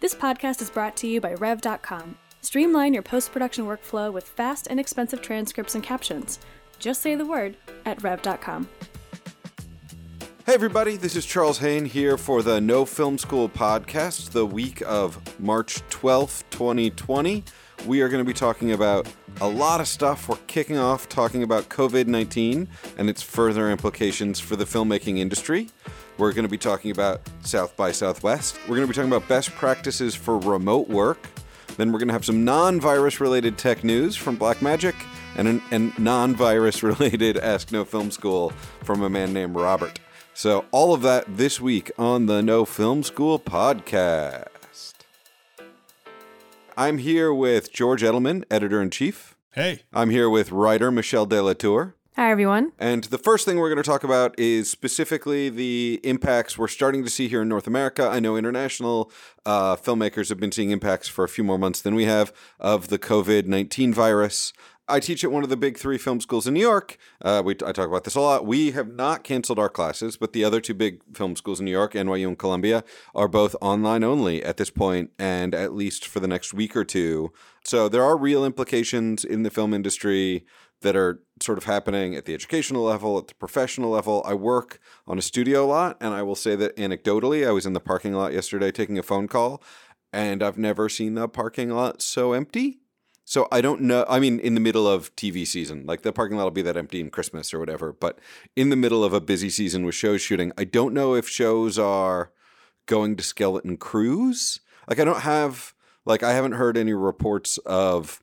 This podcast is brought to you by Rev.com. Streamline your post production workflow with fast and expensive transcripts and captions. Just say the word at Rev.com. Hey, everybody, this is Charles Haine here for the No Film School podcast, the week of March 12th, 2020. We are going to be talking about a lot of stuff. We're kicking off talking about COVID 19 and its further implications for the filmmaking industry. We're going to be talking about South by Southwest. We're going to be talking about best practices for remote work. Then we're going to have some non virus related tech news from Blackmagic and a and non virus related Ask No Film School from a man named Robert. So, all of that this week on the No Film School podcast. I'm here with George Edelman, editor in chief. Hey. I'm here with writer Michelle De La Tour. Hi, everyone. And the first thing we're going to talk about is specifically the impacts we're starting to see here in North America. I know international uh, filmmakers have been seeing impacts for a few more months than we have of the COVID 19 virus. I teach at one of the big three film schools in New York. Uh, we, I talk about this a lot. We have not canceled our classes, but the other two big film schools in New York, NYU and Columbia, are both online only at this point, and at least for the next week or two. So there are real implications in the film industry that are sort of happening at the educational level, at the professional level. I work on a studio lot, and I will say that anecdotally, I was in the parking lot yesterday taking a phone call, and I've never seen the parking lot so empty. So I don't know. I mean, in the middle of TV season, like the parking lot will be that empty in Christmas or whatever. But in the middle of a busy season with shows shooting, I don't know if shows are going to skeleton crews. Like I don't have, like I haven't heard any reports of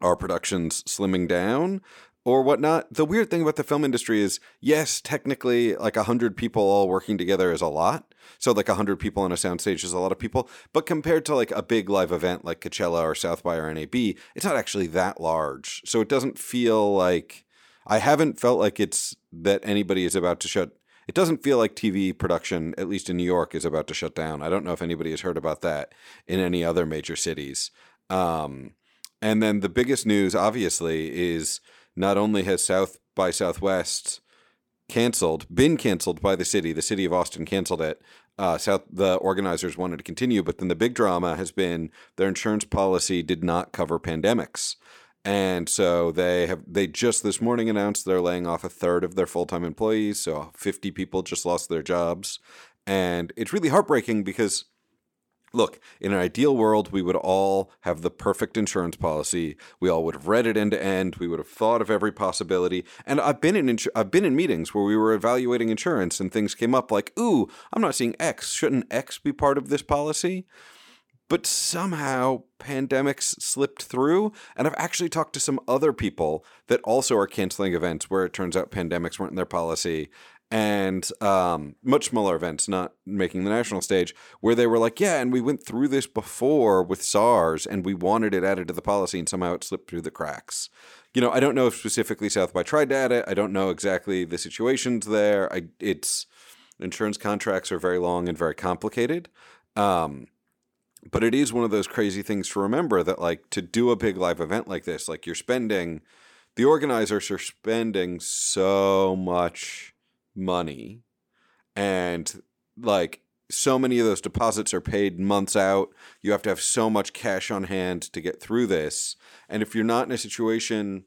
our productions slimming down or whatnot. The weird thing about the film industry is, yes, technically, like a hundred people all working together is a lot. So like a hundred people on a soundstage is a lot of people. But compared to like a big live event like Coachella or South by or NAB, it's not actually that large. So it doesn't feel like I haven't felt like it's that anybody is about to shut. It doesn't feel like TV production, at least in New York, is about to shut down. I don't know if anybody has heard about that in any other major cities. Um, and then the biggest news, obviously, is not only has South by Southwest canceled, been canceled by the city, the city of Austin canceled it. Uh, South, the organizers wanted to continue, but then the big drama has been their insurance policy did not cover pandemics. And so they have they just this morning announced they're laying off a third of their full time employees. So 50 people just lost their jobs. And it's really heartbreaking because Look, in an ideal world, we would all have the perfect insurance policy. We all would have read it end to end. We would have thought of every possibility. And I've been in insu- I've been in meetings where we were evaluating insurance and things came up like, "Ooh, I'm not seeing X. Shouldn't X be part of this policy?" But somehow pandemics slipped through, and I've actually talked to some other people that also are canceling events where it turns out pandemics weren't in their policy, and um, much smaller events, not making the national stage, where they were like, yeah, and we went through this before with SARS and we wanted it added to the policy and somehow it slipped through the cracks. You know, I don't know if specifically South by tried to add it. I don't know exactly the situations there. I, it's insurance contracts are very long and very complicated. Um, but it is one of those crazy things to remember that like to do a big live event like this, like you're spending, the organizers are spending so much money and like so many of those deposits are paid months out. You have to have so much cash on hand to get through this. And if you're not in a situation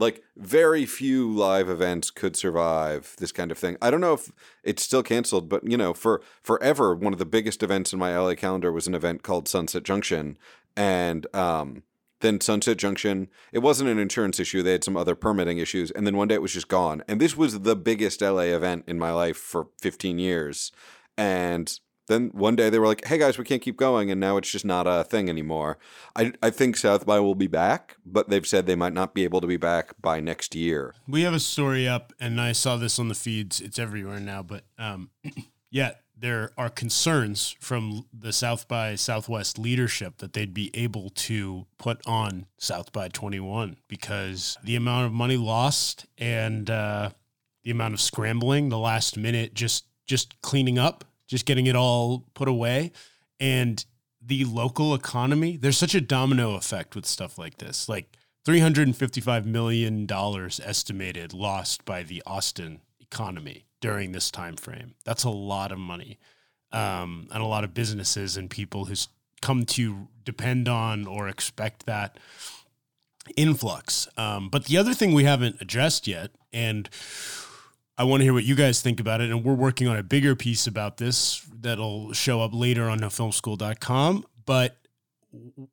like very few live events could survive this kind of thing. I don't know if it's still canceled, but you know, for forever one of the biggest events in my LA calendar was an event called Sunset Junction and um then Sunset Junction, it wasn't an insurance issue. They had some other permitting issues. And then one day it was just gone. And this was the biggest LA event in my life for 15 years. And then one day they were like, hey guys, we can't keep going. And now it's just not a thing anymore. I, I think South by will be back, but they've said they might not be able to be back by next year. We have a story up, and I saw this on the feeds. It's everywhere now. But um, yeah, there are concerns from the South by Southwest leadership that they'd be able to put on South by 21 because the amount of money lost and uh, the amount of scrambling, the last minute, just just cleaning up, just getting it all put away, and the local economy. There's such a domino effect with stuff like this, like. $355 million estimated lost by the Austin economy during this time frame. That's a lot of money. um, and a lot of businesses and people who come to depend on or expect that influx. Um, but the other thing we haven't addressed yet, and I want to hear what you guys think about it. And we're working on a bigger piece about this that'll show up later on nofilmschool.com. But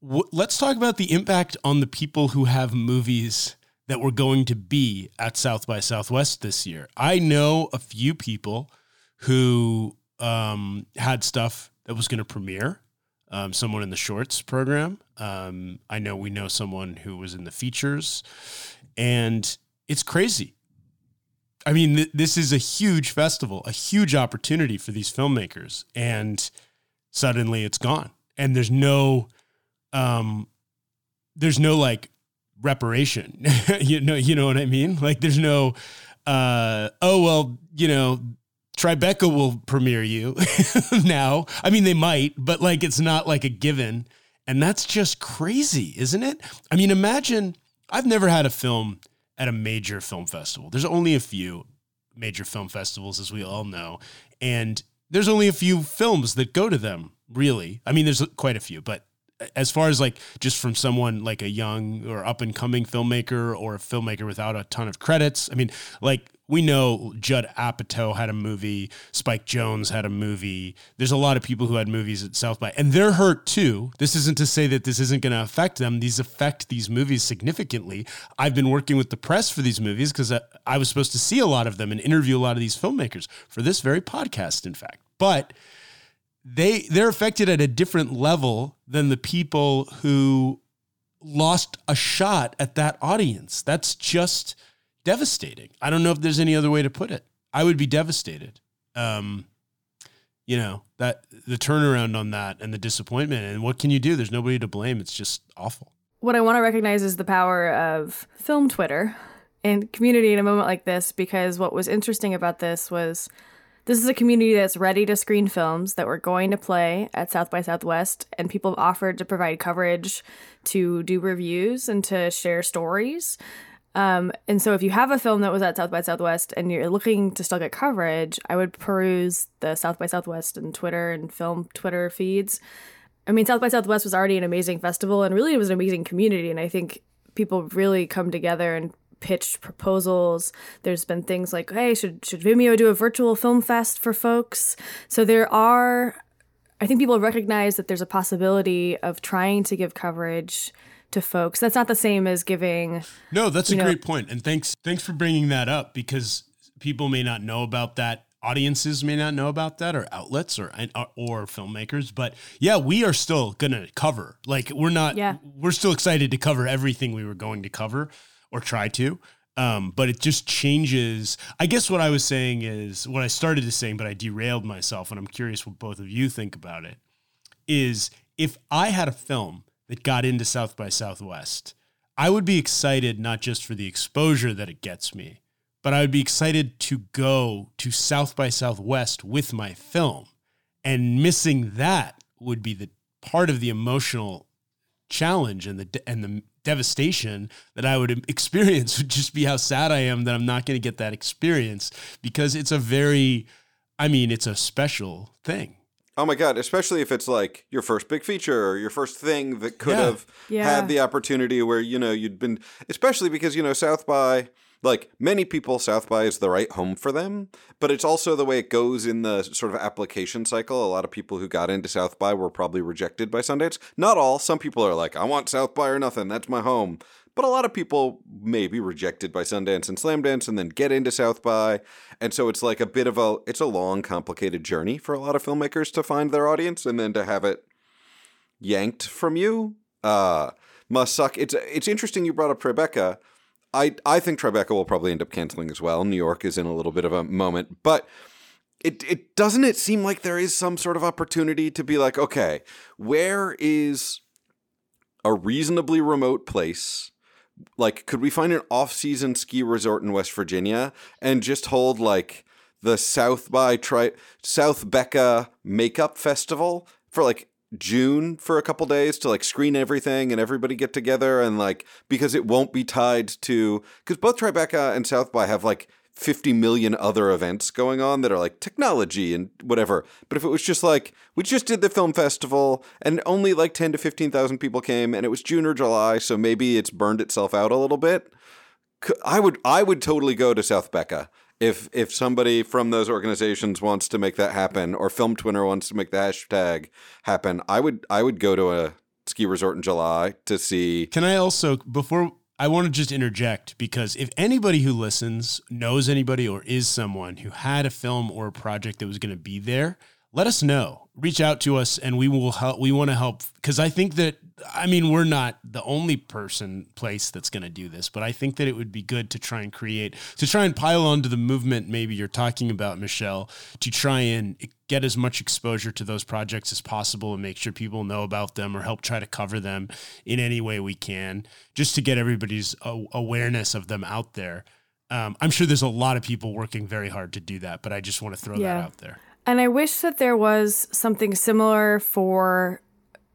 w- let's talk about the impact on the people who have movies that were going to be at South by Southwest this year. I know a few people who um, had stuff that was going to premiere. Um, someone in the shorts program. Um, I know we know someone who was in the features, and it's crazy. I mean, th- this is a huge festival, a huge opportunity for these filmmakers, and suddenly it's gone. And there's no, um, there's no like reparation. you know, you know what I mean? Like, there's no, uh, oh well, you know, Tribeca will premiere you now. I mean, they might, but like it's not like a given. And that's just crazy, isn't it? I mean, imagine I've never had a film at a major film festival. There's only a few major film festivals, as we all know. And there's only a few films that go to them, really. I mean, there's quite a few, but as far as like just from someone like a young or up and coming filmmaker or a filmmaker without a ton of credits, I mean, like we know Judd Apatow had a movie, Spike Jonze had a movie. There's a lot of people who had movies at South by, and they're hurt too. This isn't to say that this isn't going to affect them. These affect these movies significantly. I've been working with the press for these movies because I, I was supposed to see a lot of them and interview a lot of these filmmakers for this very podcast, in fact. But they they're affected at a different level than the people who lost a shot at that audience. That's just devastating. I don't know if there's any other way to put it. I would be devastated. Um, you know that the turnaround on that and the disappointment and what can you do? There's nobody to blame. It's just awful. What I want to recognize is the power of film Twitter and community in a moment like this because what was interesting about this was this is a community that's ready to screen films that we're going to play at South by Southwest, and people have offered to provide coverage, to do reviews, and to share stories. Um, and so, if you have a film that was at South by Southwest and you're looking to still get coverage, I would peruse the South by Southwest and Twitter and film Twitter feeds. I mean, South by Southwest was already an amazing festival, and really it was an amazing community. And I think people really come together and pitched proposals. There's been things like, hey, should should Vimeo do a virtual film fest for folks? So there are I think people recognize that there's a possibility of trying to give coverage to folks. That's not the same as giving No, that's a know, great point. And thanks thanks for bringing that up because people may not know about that audiences may not know about that or outlets or uh, or filmmakers but yeah we are still gonna cover like we're not yeah. we're still excited to cover everything we were going to cover or try to. Um, but it just changes. I guess what I was saying is what I started to saying, but I derailed myself, and I'm curious what both of you think about it. Is if I had a film that got into South by Southwest, I would be excited not just for the exposure that it gets me, but I would be excited to go to South by Southwest with my film. And missing that would be the part of the emotional challenge and the and the devastation that I would experience would just be how sad I am that I'm not going to get that experience because it's a very, I mean, it's a special thing. Oh my god! Especially if it's like your first big feature or your first thing that could yeah. have yeah. had the opportunity where you know you'd been, especially because you know South by like many people south by is the right home for them but it's also the way it goes in the sort of application cycle. A lot of people who got into south by were probably rejected by sundance not all. Some people are like i want south by or nothing. That's my home. But a lot of people may be rejected by sundance and slamdance and then get into south by. And so it's like a bit of a it's a long complicated journey for a lot of filmmakers to find their audience and then to have it yanked from you. Uh must suck. It's it's interesting you brought up Tribeca I I think Tribeca will probably end up canceling as well. New York is in a little bit of a moment, but it it doesn't it seem like there is some sort of opportunity to be like, okay, where is a reasonably remote place? Like, could we find an off-season ski resort in West Virginia and just hold like the South by Tri South Becca Makeup Festival for like June for a couple days to like screen everything and everybody get together and like because it won't be tied to because both Tribeca and South by have like 50 million other events going on that are like technology and whatever. But if it was just like, we just did the film festival and only like 10 to 15,000 people came and it was June or July, so maybe it's burned itself out a little bit. I would I would totally go to South Becca if if somebody from those organizations wants to make that happen or Film Twitter wants to make the hashtag happen. I would I would go to a ski resort in July to see. Can I also before I want to just interject because if anybody who listens knows anybody or is someone who had a film or a project that was going to be there, let us know. Reach out to us and we will help. We want to help because I think that, I mean, we're not the only person, place that's going to do this, but I think that it would be good to try and create, to try and pile onto the movement maybe you're talking about, Michelle, to try and get as much exposure to those projects as possible and make sure people know about them or help try to cover them in any way we can, just to get everybody's awareness of them out there. Um, I'm sure there's a lot of people working very hard to do that, but I just want to throw yeah. that out there. And I wish that there was something similar for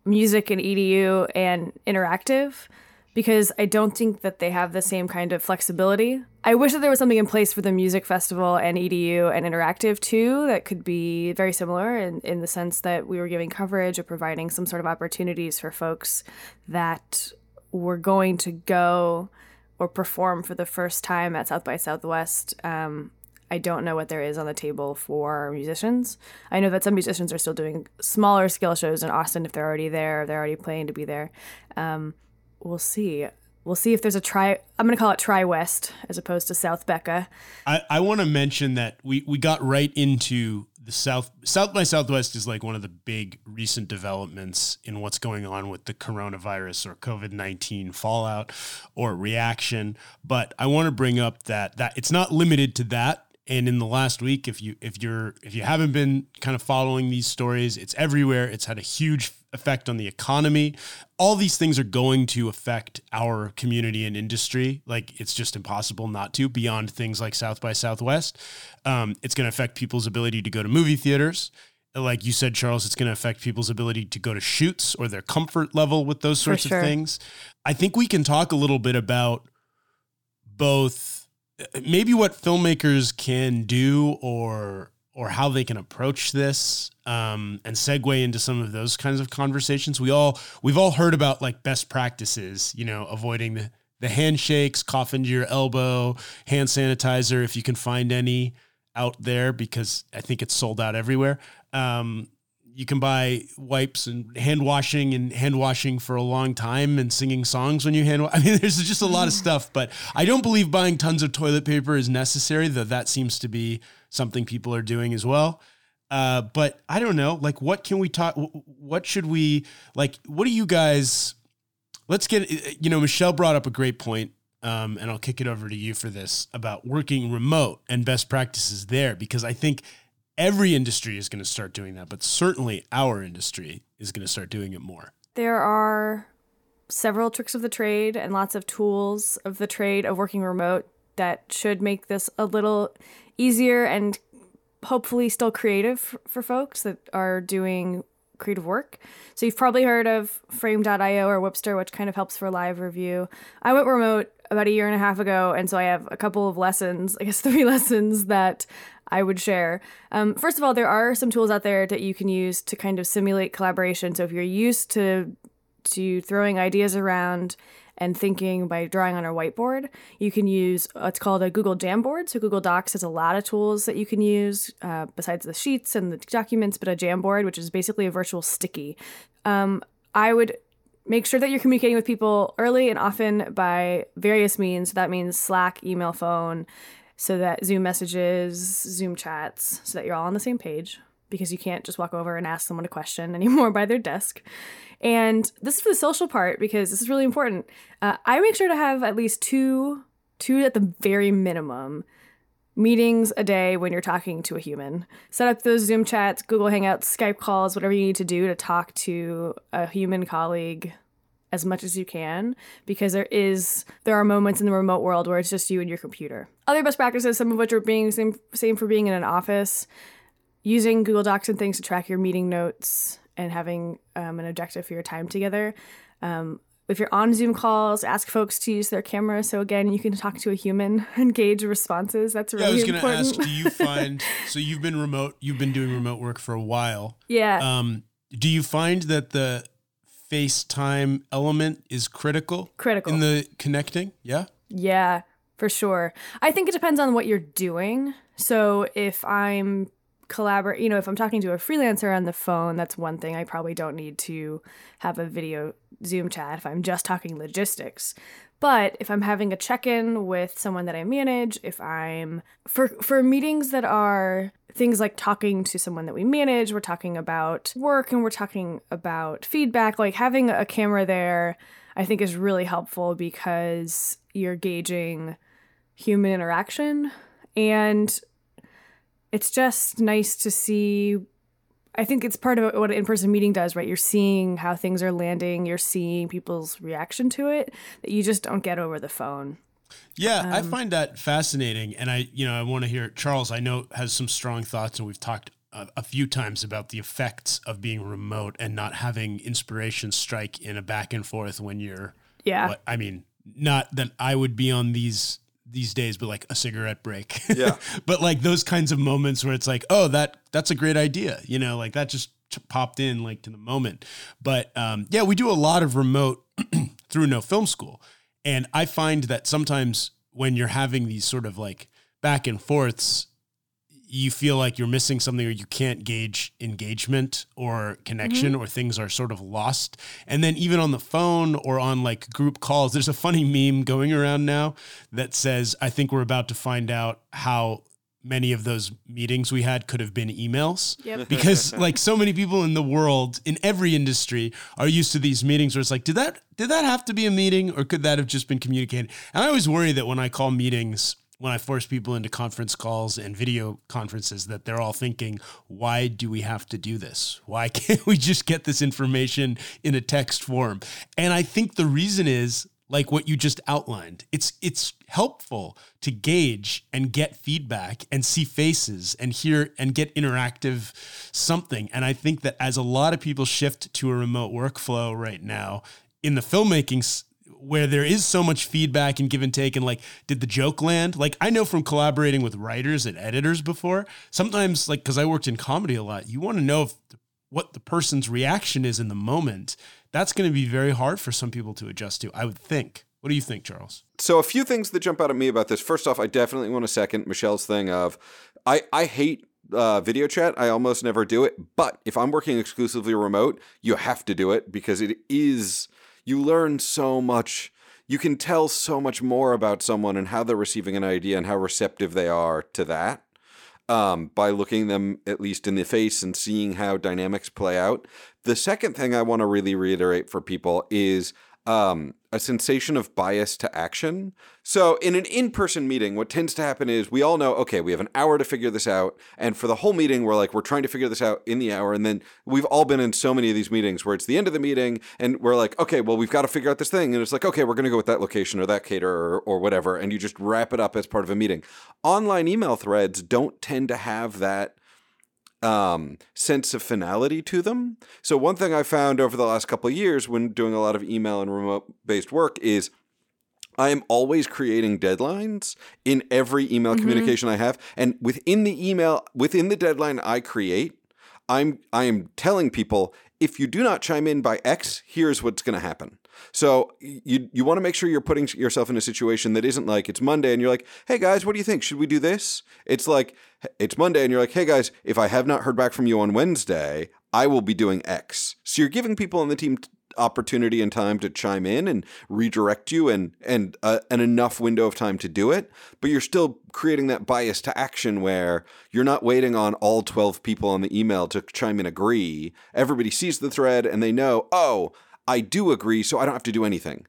music and EDU and interactive because I don't think that they have the same kind of flexibility. I wish that there was something in place for the music festival and EDU and interactive too that could be very similar in, in the sense that we were giving coverage or providing some sort of opportunities for folks that were going to go or perform for the first time at South by Southwest. Um, I don't know what there is on the table for musicians. I know that some musicians are still doing smaller scale shows in Austin if they're already there, they're already planning to be there. Um, we'll see. We'll see if there's a try. I'm going to call it Tri West as opposed to South Becca. I, I want to mention that we, we got right into the South South by Southwest is like one of the big recent developments in what's going on with the coronavirus or COVID nineteen fallout or reaction. But I want to bring up that that it's not limited to that and in the last week if you if you're if you haven't been kind of following these stories it's everywhere. It's had a huge effect on the economy. All these things are going to affect our community and industry. Like it's just impossible not to beyond things like south by southwest. Um, it's going to affect people's ability to go to movie theaters. Like you said charles it's going to affect people's ability to go to shoots or their comfort level with those sorts sure. of things. I think we can talk a little bit about both maybe what filmmakers can do or or how they can approach this um, and segue into some of those kinds of conversations. We all we've all heard about like best practices, you know, avoiding the the handshakes, cough into your elbow, hand sanitizer if you can find any out there because I think it's sold out everywhere. Um, you can buy wipes and hand washing and hand washing for a long time and singing songs when you hand. I mean, there's just a lot of stuff, but I don't believe buying tons of toilet paper is necessary. Though that seems to be something people are doing as well. Uh, but I don't know. Like, what can we talk? What should we like? What do you guys? Let's get. You know, Michelle brought up a great point um, and I'll kick it over to you for this about working remote and best practices there because I think every industry is going to start doing that, but certainly our industry is going to start doing it more. There are several tricks of the trade and lots of tools of the trade of working remote that should make this a little easier and hopefully still creative for folks that are doing creative work. So you've probably heard of frame.io or Wipster, which kind of helps for live review. I went remote about a year and a half ago, and so I have a couple of lessons, I guess three lessons that I would share. Um, first of all, there are some tools out there that you can use to kind of simulate collaboration. So if you're used to to throwing ideas around and thinking by drawing on a whiteboard, you can use what's called a Google Jamboard. So Google Docs has a lot of tools that you can use uh, besides the sheets and the documents, but a Jamboard, which is basically a virtual sticky. Um, I would make sure that you're communicating with people early and often by various means. So That means Slack, email, phone, so that Zoom messages, Zoom chats, so that you're all on the same page because you can't just walk over and ask someone a question anymore by their desk. And this is for the social part because this is really important. Uh, I make sure to have at least two, two at the very minimum meetings a day when you're talking to a human. Set up those Zoom chats, Google Hangouts, Skype calls, whatever you need to do to talk to a human colleague as much as you can because there is there are moments in the remote world where it's just you and your computer. Other best practices, some of which are being same same for being in an office, using Google Docs and things to track your meeting notes and having um, an objective for your time together. Um, if you're on Zoom calls, ask folks to use their camera. So again, you can talk to a human and gauge responses. That's really yeah, I was going to ask, do you find so you've been remote, you've been doing remote work for a while. Yeah. Um, do you find that the FaceTime element is critical? Critical in the connecting. Yeah. Yeah, for sure. I think it depends on what you're doing. So if I'm collaborate, you know, if I'm talking to a freelancer on the phone, that's one thing. I probably don't need to have a video Zoom chat if I'm just talking logistics. But if I'm having a check-in with someone that I manage, if I'm for for meetings that are things like talking to someone that we manage, we're talking about work and we're talking about feedback, like having a camera there, I think is really helpful because you're gauging human interaction and it's just nice to see I think it's part of what an in-person meeting does, right? You're seeing how things are landing, you're seeing people's reaction to it that you just don't get over the phone. Yeah, um, I find that fascinating, and I, you know, I want to hear Charles. I know has some strong thoughts, and we've talked a, a, few times about the effects of being remote and not having inspiration strike in a back and forth when you're. Yeah. What, I mean, not that I would be on these these days, but like a cigarette break. Yeah. but like those kinds of moments where it's like, oh, that that's a great idea. You know, like that just popped in like to the moment. But um, yeah, we do a lot of remote through no film school. And I find that sometimes when you're having these sort of like back and forths, you feel like you're missing something or you can't gauge engagement or connection mm-hmm. or things are sort of lost. And then even on the phone or on like group calls, there's a funny meme going around now that says, I think we're about to find out how many of those meetings we had could have been emails yep. because like so many people in the world in every industry are used to these meetings where it's like did that did that have to be a meeting or could that have just been communicated and i always worry that when i call meetings when I force people into conference calls and video conferences that they're all thinking, why do we have to do this? Why can't we just get this information in a text form? And I think the reason is like what you just outlined. It's it's helpful to gauge and get feedback and see faces and hear and get interactive something. And I think that as a lot of people shift to a remote workflow right now in the filmmaking where there is so much feedback and give and take and like did the joke land? Like i know from collaborating with writers and editors before sometimes like because i worked in comedy a lot you want to know if what the person's reaction is in the moment. That's going to be very hard for some people to adjust to i would think. What do you think charles? So a few things that jump out at me about this. First off i definitely want to second. Michelle's thing of i i hate uh, video chat. I almost never do it. But if I'm working exclusively remote, you have to do it because it is you learn so much. You can tell so much more about someone and how they're receiving an idea and how receptive they are to that um, by looking them at least in the face and seeing how dynamics play out. The second thing I want to really reiterate for people is um, a sensation of bias to action. So, in an in person meeting, what tends to happen is we all know, okay, we have an hour to figure this out. And for the whole meeting, we're like, we're trying to figure this out in the hour. And then we've all been in so many of these meetings where it's the end of the meeting and we're like, okay, well, we've got to figure out this thing. And it's like, okay, we're going to go with that location or that caterer or, or whatever. And you just wrap it up as part of a meeting. Online email threads don't tend to have that um, sense of finality to them. So one thing I found over the last couple of years when doing a lot of email and remote based work is I am always creating deadlines in every email mm-hmm. communication I have, and within the email, within the deadline I create, I'm I am telling people if you do not chime in by X, here's what's going to happen. So you you want to make sure you're putting yourself in a situation that isn't like it's Monday and you're like, "Hey guys, what do you think? Should we do this?" It's like it's Monday and you're like, "Hey guys, if I have not heard back from you on Wednesday, I will be doing X." So you're giving people on the team opportunity and time to chime in and redirect you and and uh, an enough window of time to do it but you're still creating that bias to action where you're not waiting on all 12 people on the email to chime in agree everybody sees the thread and they know oh I do agree, so I don't have to do anything.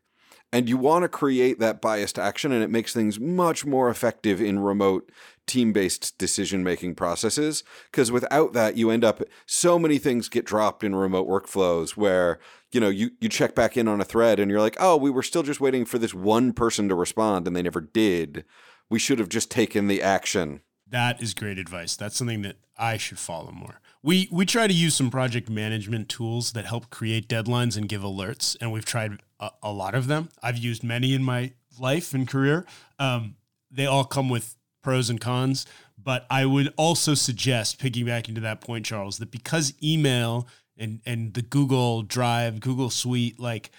And you want to create that biased action, and it makes things much more effective in remote team based decision making processes. Because without that, you end up so many things get dropped in remote workflows where you know you, you check back in on a thread and you're like, oh, we were still just waiting for this one person to respond, and they never did. We should have just taken the action. That is great advice. That's something that I should follow more. We we try to use some project management tools that help create deadlines and give alerts, and we've tried a, a lot of them. I've used many in my life and career. Um, they all come with pros and cons, but I would also suggest, piggybacking to that point, Charles, that because email and and the Google Drive, Google Suite, like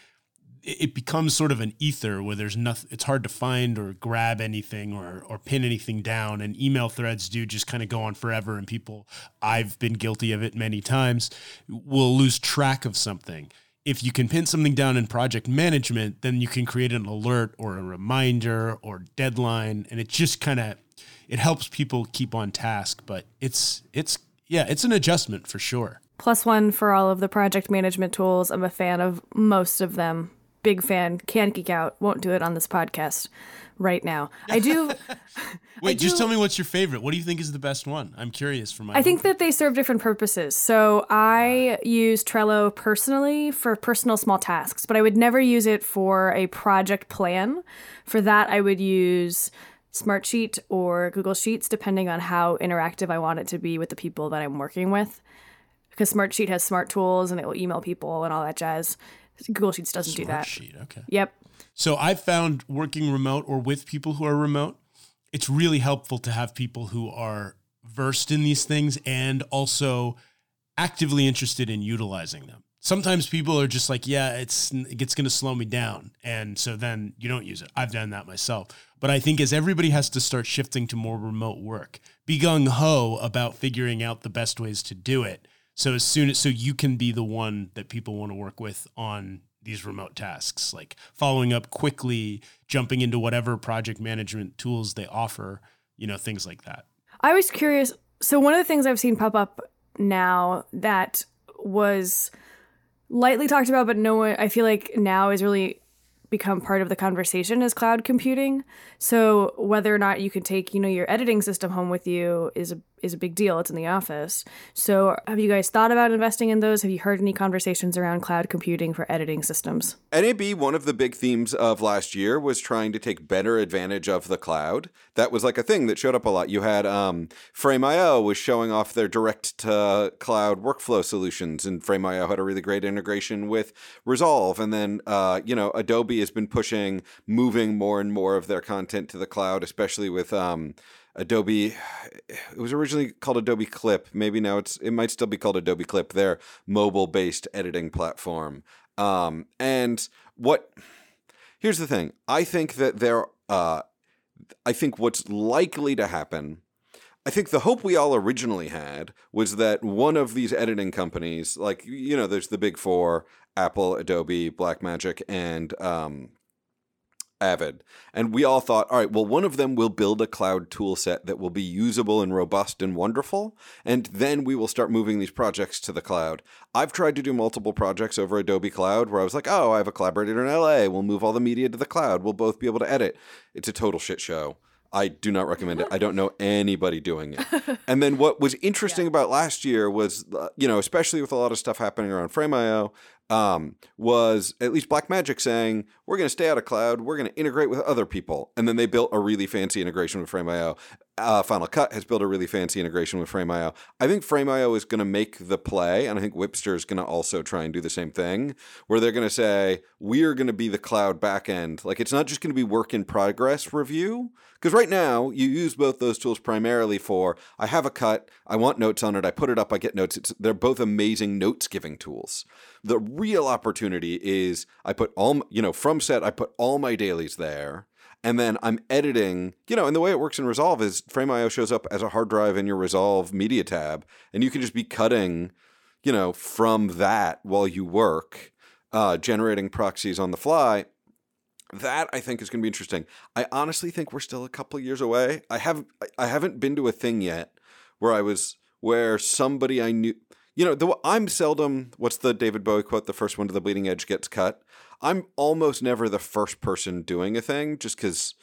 it becomes sort of an ether where there's nothing it's hard to find or grab anything or or pin anything down and email threads do just kind of go on forever and people I've been guilty of it many times will lose track of something. If you can pin something down in project management then you can create an alert or a reminder or deadline and it just kind of it helps people keep on task but it's it's yeah it's an adjustment for sure. Plus one for all of the project management tools. I'm a fan of most of them big fan. Can't geek out. Won't do it on this podcast right now. I do. Wait, I do, just tell me what's your favorite. What do you think is the best one? I'm curious for my. I think that they serve different purposes. So I use Trello personally for personal small tasks, but I would never use it for a project plan. For that, I would use Smartsheet or Google Sheets, depending on how interactive I want it to be with the people that I'm working with. Because Smartsheet has smart tools and it will email people and all that jazz. Google Sheets doesn't Smart do that. Sheet, okay. Yep. So I've found working remote or with people who are remote, it's really helpful to have people who are versed in these things and also actively interested in utilizing them. Sometimes people are just like, yeah, it's it's going to slow me down, and so then you don't use it. I've done that myself. But I think as everybody has to start shifting to more remote work, be gung ho about figuring out the best ways to do it so as soon as so you can be the one that people want to work with on these remote tasks, like following up quickly, jumping into whatever project management tools they offer, you know, things like that. I was curious. So one of the things I've seen pop up now that was lightly talked about, but no one I feel like now is really become part of the conversation is cloud computing. So whether or not you can take, you know, your editing system home with you is a is a big deal. It's in the office. So have you guys thought about investing in those? Have you heard any conversations around cloud computing for editing systems? NAB, one of the big themes of last year was trying to take better advantage of the cloud. That was like a thing that showed up a lot. You had um, Frame.io was showing off their direct to cloud workflow solutions, and Frame.io had a really great integration with Resolve. And then, uh, you know, Adobe has been pushing moving more and more of their content to the cloud, especially with um, Adobe. It was originally called Adobe Clip. Maybe now it's it might still be called Adobe Clip. Their mobile-based editing platform. Um, and what? Here's the thing. I think that there. Uh, I think what's likely to happen. I think the hope we all originally had was that one of these editing companies, like you know, there's the big four: Apple, Adobe, Blackmagic, and um, Avid. And we all thought, all right, well, one of them will build a cloud tool set that will be usable and robust and wonderful. And then we will start moving these projects to the cloud. I've tried to do multiple projects over Adobe Cloud where I was like, oh, I have a collaborator in LA. We'll move all the media to the cloud. We'll both be able to edit. It's a total shit show. I do not recommend it. I don't know anybody doing it. And then what was interesting yeah. about last year was, uh, you know, especially with a lot of stuff happening around Frame.io, um, was at least Blackmagic saying, we're going to stay out of cloud. We're going to integrate with other people. And then they built a really fancy integration with Frame.io. Uh, Final Cut has built a really fancy integration with Frame.io. I think Frame.io is going to make the play, and I think Wipster is going to also try and do the same thing, where they're going to say, we're going to be the cloud backend. Like, it's not just going to be work in progress review. Because right now, you use both those tools primarily for I have a cut, I want notes on it, I put it up, I get notes. It's, they're both amazing notes giving tools. The real opportunity is I put all, you know, from set, I put all my dailies there and then I'm editing, you know, and the way it works in Resolve is Frame.io shows up as a hard drive in your Resolve media tab, and you can just be cutting, you know, from that while you work, uh, generating proxies on the fly. That I think is going to be interesting. I honestly think we're still a couple years away. I have I haven't been to a thing yet where I was where somebody I knew you know, the, I'm seldom. What's the David Bowie quote? The first one to the bleeding edge gets cut. I'm almost never the first person doing a thing, just because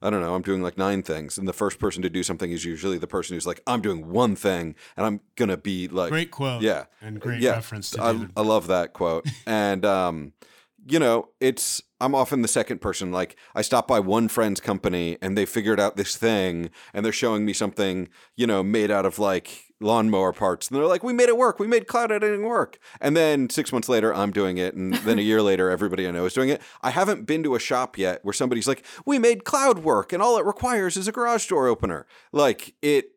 I don't know. I'm doing like nine things, and the first person to do something is usually the person who's like, "I'm doing one thing, and I'm gonna be like." Great quote. Yeah, and great yeah, reference. I, I love that quote, and um, you know, it's I'm often the second person. Like I stop by one friend's company and they figured out this thing and they're showing me something, you know, made out of like lawnmower parts. And they're like, we made it work. We made cloud editing work. And then six months later, I'm doing it. And then a year later, everybody I know is doing it. I haven't been to a shop yet where somebody's like, we made cloud work and all it requires is a garage door opener. Like it,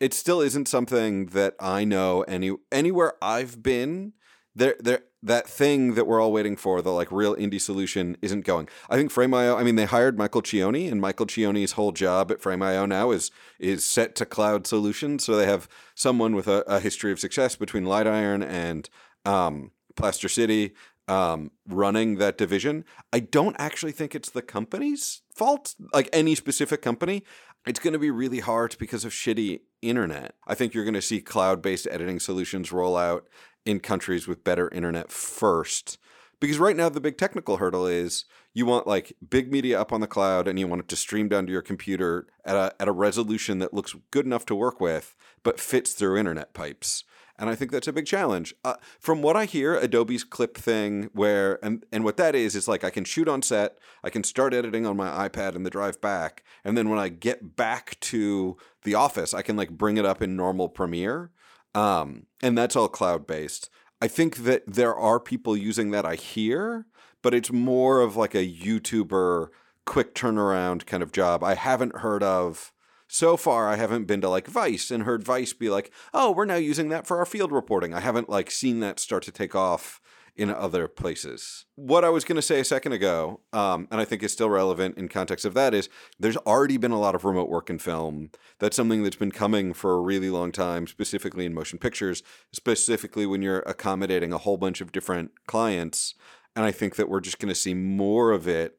it still isn't something that I know any anywhere I've been. There, there, that thing that we're all waiting for, the like real indie solution, isn't going. I think Frame.io. I mean, they hired Michael Cioni, and Michael Cioni's whole job at Frame.io now is is set to cloud solutions. So they have someone with a, a history of success between Light Iron and um, Plaster City um, running that division. I don't actually think it's the company's fault, like any specific company. It's going to be really hard because of shitty internet. I think you're going to see cloud based editing solutions roll out in countries with better internet first. Because right now, the big technical hurdle is you want like big media up on the cloud and you want it to stream down to your computer at a, at a resolution that looks good enough to work with, but fits through internet pipes. And I think that's a big challenge. Uh, from what I hear, Adobe's clip thing, where and and what that is is like I can shoot on set, I can start editing on my iPad and the drive back, and then when I get back to the office, I can like bring it up in normal Premiere. Um, and that's all cloud based. I think that there are people using that I hear, but it's more of like a YouTuber quick turnaround kind of job. I haven't heard of so far I haven't been to like Vice and heard Vice be like, "Oh, we're now using that for our field reporting." I haven't like seen that start to take off in other places. What I was going to say a second ago, um, and I think is still relevant in context of that, is there's already been a lot of remote work in film. That's something that's been coming for a really long time, specifically in motion pictures, specifically when you're accommodating a whole bunch of different clients. And I think that we're just going to see more of it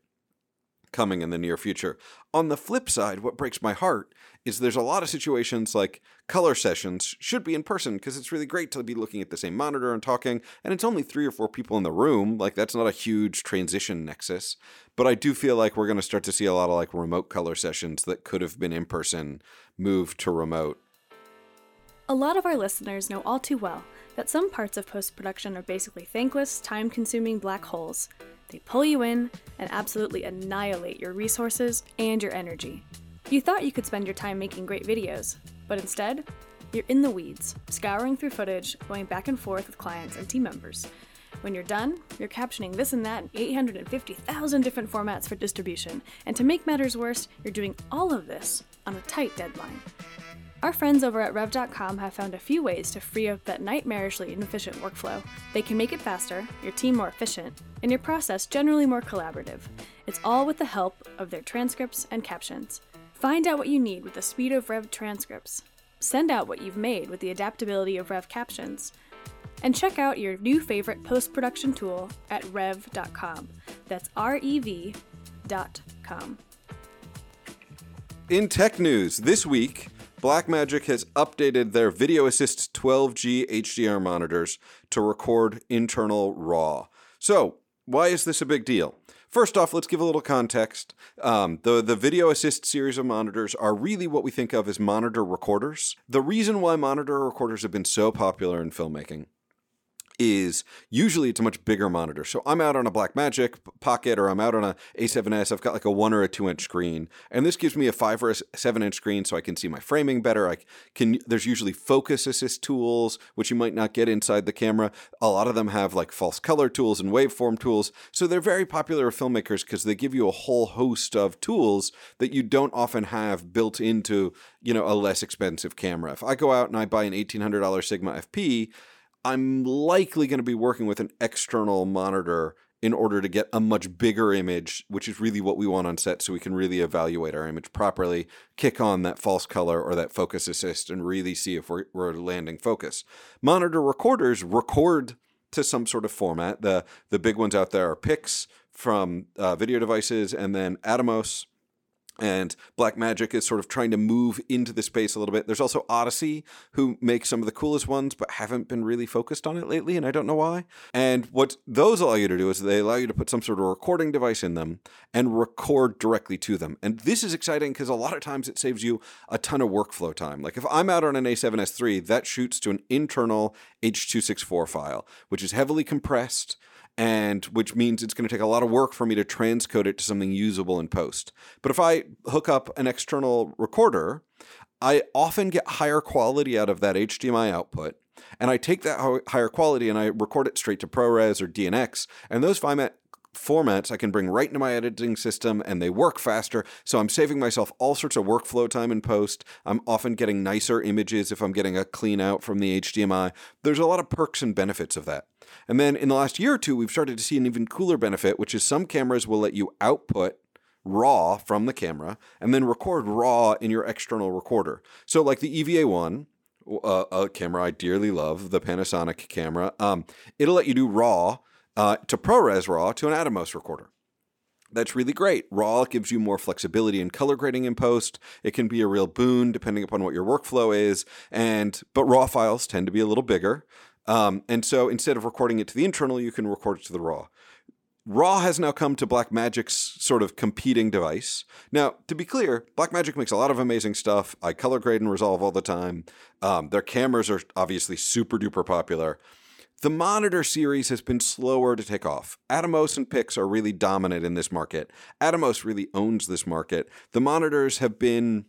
coming in the near future. On the flip side, what breaks my heart is there's a lot of situations like color sessions should be in person because it's really great to be looking at the same monitor and talking, and it's only three or four people in the room. Like, that's not a huge transition nexus. But I do feel like we're going to start to see a lot of like remote color sessions that could have been in person move to remote. A lot of our listeners know all too well that some parts of post production are basically thankless, time consuming black holes. They pull you in and absolutely annihilate your resources and your energy. You thought you could spend your time making great videos, but instead, you're in the weeds, scouring through footage, going back and forth with clients and team members. When you're done, you're captioning this and that in 850,000 different formats for distribution, and to make matters worse, you're doing all of this on a tight deadline. Our friends over at Rev.com have found a few ways to free up that nightmarishly inefficient workflow. They can make it faster, your team more efficient, and your process generally more collaborative. It's all with the help of their transcripts and captions. Find out what you need with the speed of Rev transcripts. Send out what you've made with the adaptability of Rev captions. And check out your new favorite post production tool at rev.com. That's R E V.com. In tech news, this week, Blackmagic has updated their Video Assist 12G HDR monitors to record internal RAW. So, why is this a big deal? First off, let's give a little context. Um, the the Video Assist series of monitors are really what we think of as monitor recorders. The reason why monitor recorders have been so popular in filmmaking is usually it's a much bigger monitor. So I'm out on a Blackmagic Pocket or I'm out on a A7S. I've got like a one or a two inch screen, and this gives me a five or a seven inch screen, so I can see my framing better. I can. There's usually focus assist tools, which you might not get inside the camera. A lot of them have like false color tools and waveform tools, so they're very popular with filmmakers because they give you a whole host of tools that you don't often have built into you know a less expensive camera. If I go out and I buy an $1,800 Sigma FP I'm likely going to be working with an external monitor in order to get a much bigger image, which is really what we want on set so we can really evaluate our image properly, kick on that false color or that focus assist, and really see if we're, we're landing focus. Monitor recorders record to some sort of format. The, the big ones out there are PIX from uh, video devices and then Atomos and Blackmagic is sort of trying to move into the space a little bit. There's also Odyssey, who make some of the coolest ones, but haven't been really focused on it lately, and I don't know why. And what those allow you to do is they allow you to put some sort of recording device in them and record directly to them. And this is exciting because a lot of times it saves you a ton of workflow time. Like if I'm out on an A7S3, that shoots to an internal H.264 file, which is heavily compressed and which means it's going to take a lot of work for me to transcode it to something usable in post. But if I hook up an external recorder, I often get higher quality out of that HDMI output. And I take that higher quality and I record it straight to ProRes or DNX. And those format, formats I can bring right into my editing system and they work faster. So I'm saving myself all sorts of workflow time in post. I'm often getting nicer images if I'm getting a clean out from the HDMI. There's a lot of perks and benefits of that. And then in the last year or two, we've started to see an even cooler benefit, which is some cameras will let you output raw from the camera and then record raw in your external recorder. So, like the EVA one, uh, a camera I dearly love, the Panasonic camera, um, it'll let you do raw uh, to ProRes raw to an Atomos recorder. That's really great. RAW gives you more flexibility in color grading in post. It can be a real boon depending upon what your workflow is. And but RAW files tend to be a little bigger. Um, and so instead of recording it to the internal, you can record it to the RAW. RAW has now come to Blackmagic's sort of competing device. Now, to be clear, Blackmagic makes a lot of amazing stuff. I color grade and resolve all the time. Um, their cameras are obviously super duper popular. The monitor series has been slower to take off. Atomos and Pix are really dominant in this market. Atomos really owns this market. The monitors have been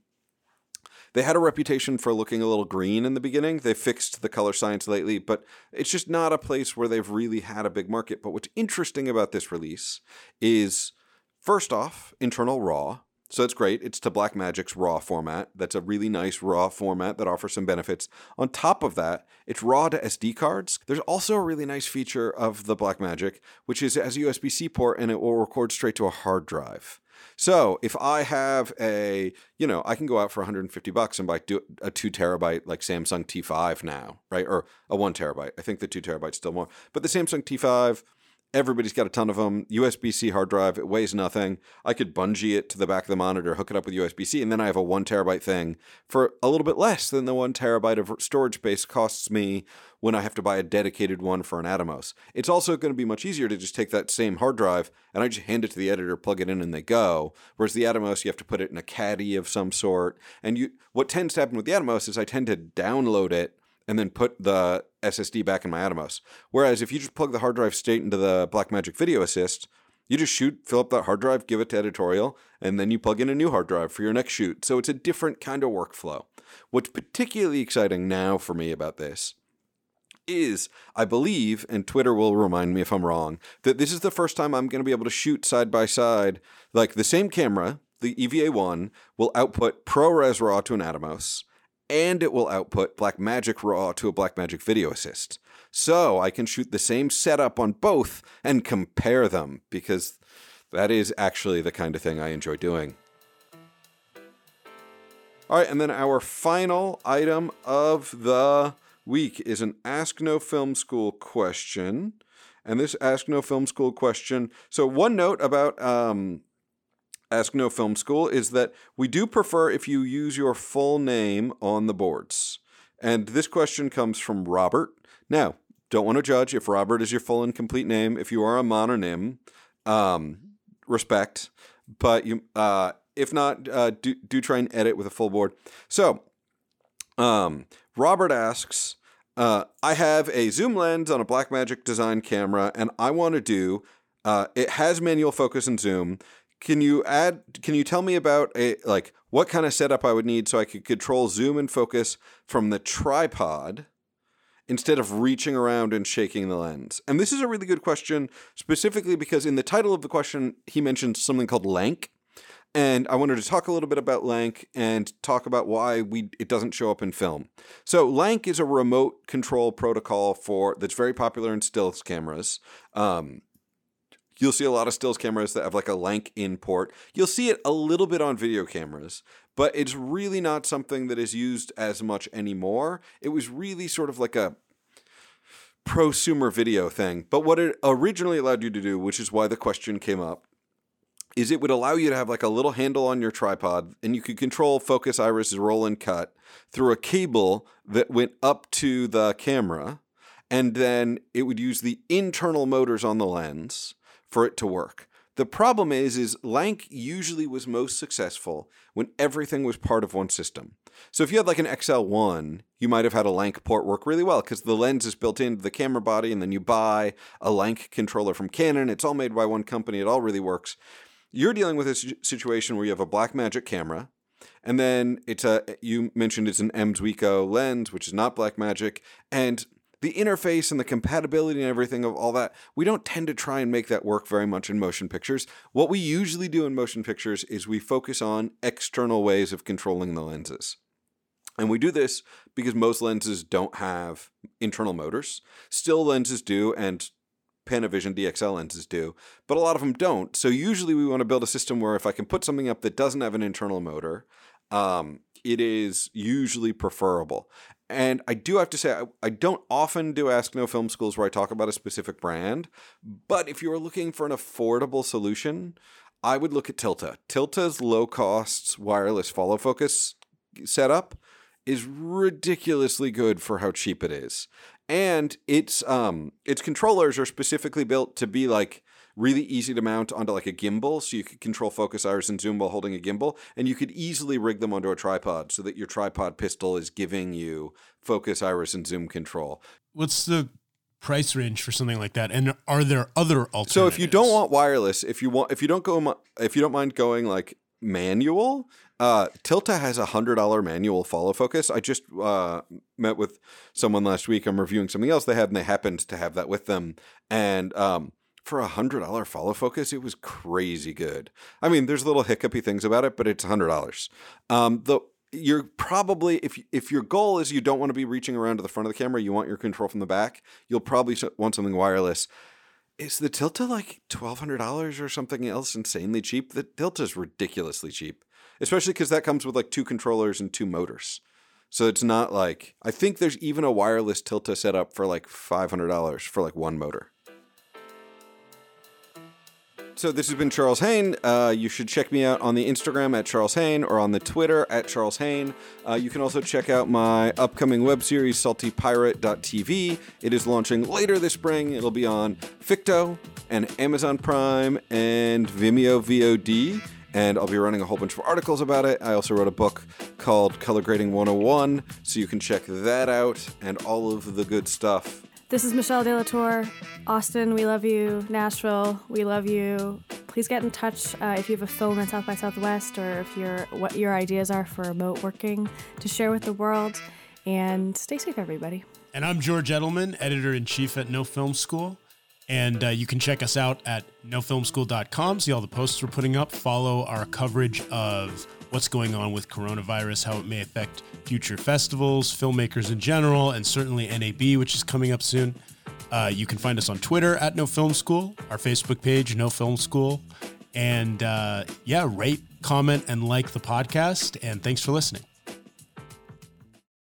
they had a reputation for looking a little green in the beginning. They fixed the color science lately, but it's just not a place where they've really had a big market. But what's interesting about this release is first off, internal RAW. So it's great. It's to Blackmagic's RAW format. That's a really nice RAW format that offers some benefits. On top of that, it's RAW to SD cards. There's also a really nice feature of the Blackmagic, which is as a USB C port and it will record straight to a hard drive. So if I have a, you know, I can go out for 150 bucks and buy a two terabyte like Samsung T5 now, right? Or a one terabyte. I think the two terabyte's still more, but the Samsung T5 Everybody's got a ton of them. USB C hard drive, it weighs nothing. I could bungee it to the back of the monitor, hook it up with USB C, and then I have a one terabyte thing for a little bit less than the one terabyte of storage space costs me when I have to buy a dedicated one for an Atomos. It's also going to be much easier to just take that same hard drive and I just hand it to the editor, plug it in, and they go. Whereas the Atomos, you have to put it in a caddy of some sort. And you, what tends to happen with the Atomos is I tend to download it and then put the SSD back in my Atomos. Whereas if you just plug the hard drive state into the Blackmagic Video Assist, you just shoot, fill up that hard drive, give it to editorial, and then you plug in a new hard drive for your next shoot. So it's a different kind of workflow. What's particularly exciting now for me about this is I believe, and Twitter will remind me if I'm wrong, that this is the first time I'm going to be able to shoot side by side, like the same camera, the EVA 1, will output ProRes RAW to an Atomos and it will output Blackmagic RAW to a Blackmagic Video Assist. So I can shoot the same setup on both and compare them because that is actually the kind of thing I enjoy doing. All right, and then our final item of the week is an Ask No Film School question. And this Ask No Film School question. So, one note about um, Ask No Film School is that we do prefer if you use your full name on the boards. And this question comes from Robert. Now, don't want to judge if Robert is your full and complete name. If you are a mononym, um, respect. But you, uh, if not, uh, do do try and edit with a full board. So, um, Robert asks, uh, I have a zoom lens on a Blackmagic design camera, and I want to do. Uh, it has manual focus and zoom can you add can you tell me about a like what kind of setup I would need so I could control zoom and focus from the tripod instead of reaching around and shaking the lens? And this is a really good question specifically because in the title of the question he mentions something called LANC and I wanted to talk a little bit about LANC and talk about why we it doesn't show up in film. So LANC is a remote control protocol for that's very popular in stills cameras. Um, You'll see a lot of stills cameras that have like a LANC in port. You'll see it a little bit on video cameras, but it's really not something that is used as much anymore. It was really sort of like a prosumer video thing. But what it originally allowed you to do, which is why the question came up, is it would allow you to have like a little handle on your tripod and you could control focus, iris, roll, and cut through a cable that went up to the camera. And then it would use the internal motors on the lens for it to work. The problem is, is LANC usually was most successful when everything was part of one system. So if you had like an XL1, you might have had a LANC port work really well because the lens is built into the camera body, and then you buy a LANC controller from Canon. It's all made by one company. It all really works. You're dealing with a situation where you have a Blackmagic camera, and then it's a you mentioned it's an M.Zuiko lens, which is not Blackmagic, and the interface and the compatibility and everything of all that, we don't tend to try and make that work very much in motion pictures. What we usually do in motion pictures is we focus on external ways of controlling the lenses. And we do this because most lenses don't have internal motors. Still lenses do, and Panavision DXL lenses do, but a lot of them don't. So usually we want to build a system where if I can put something up that doesn't have an internal motor, um, it is usually preferable. And I do have to say, I, I, don't often do Ask No Film Schools where I talk about a specific brand, but if you are looking for an affordable solution, I would look at Tilta. Tilta's low cost wireless follow focus setup is ridiculously good for how cheap it is. And its um its controllers are specifically built to be like really easy to mount onto like a gimbal so you could control focus iris and zoom while holding a gimbal and you could easily rig them onto a tripod so that your tripod pistol is giving you focus iris and zoom control what's the price range for something like that and are there other alternatives so if you don't want wireless if you want if you don't go if you don't mind going like manual uh, Tilta has a hundred dollar manual follow focus. I just uh, met with someone last week. I'm reviewing something else they had, and they happened to have that with them. And um, for a hundred dollar follow focus, it was crazy good. I mean, there's little hiccupy things about it, but it's hundred dollars. Um, the you're probably if if your goal is you don't want to be reaching around to the front of the camera, you want your control from the back, you'll probably want something wireless. Is the Tilta like twelve hundred dollars or something else insanely cheap? The Tilta is ridiculously cheap, especially because that comes with like two controllers and two motors. So it's not like I think there's even a wireless Tilta setup for like five hundred dollars for like one motor. So this has been Charles Haine. Uh, you should check me out on the Instagram at Charles Haine or on the Twitter at Charles Haine. Uh, you can also check out my upcoming web series, saltypirate.tv. It is launching later this spring. It'll be on Ficto and Amazon Prime and Vimeo VOD. And I'll be running a whole bunch of articles about it. I also wrote a book called Color Grading 101, so you can check that out and all of the good stuff this is Michelle De La Tour. Austin, we love you. Nashville, we love you. Please get in touch uh, if you have a film at South by Southwest or if you're what your ideas are for remote working to share with the world. And stay safe, everybody. And I'm George Edelman, editor in chief at No Film School. And uh, you can check us out at nofilmschool.com, see all the posts we're putting up, follow our coverage of what's going on with coronavirus, how it may affect future festivals, filmmakers in general, and certainly NAB, which is coming up soon. Uh, you can find us on Twitter at No Film School, our Facebook page, No Film School. And uh, yeah, rate, comment, and like the podcast. And thanks for listening.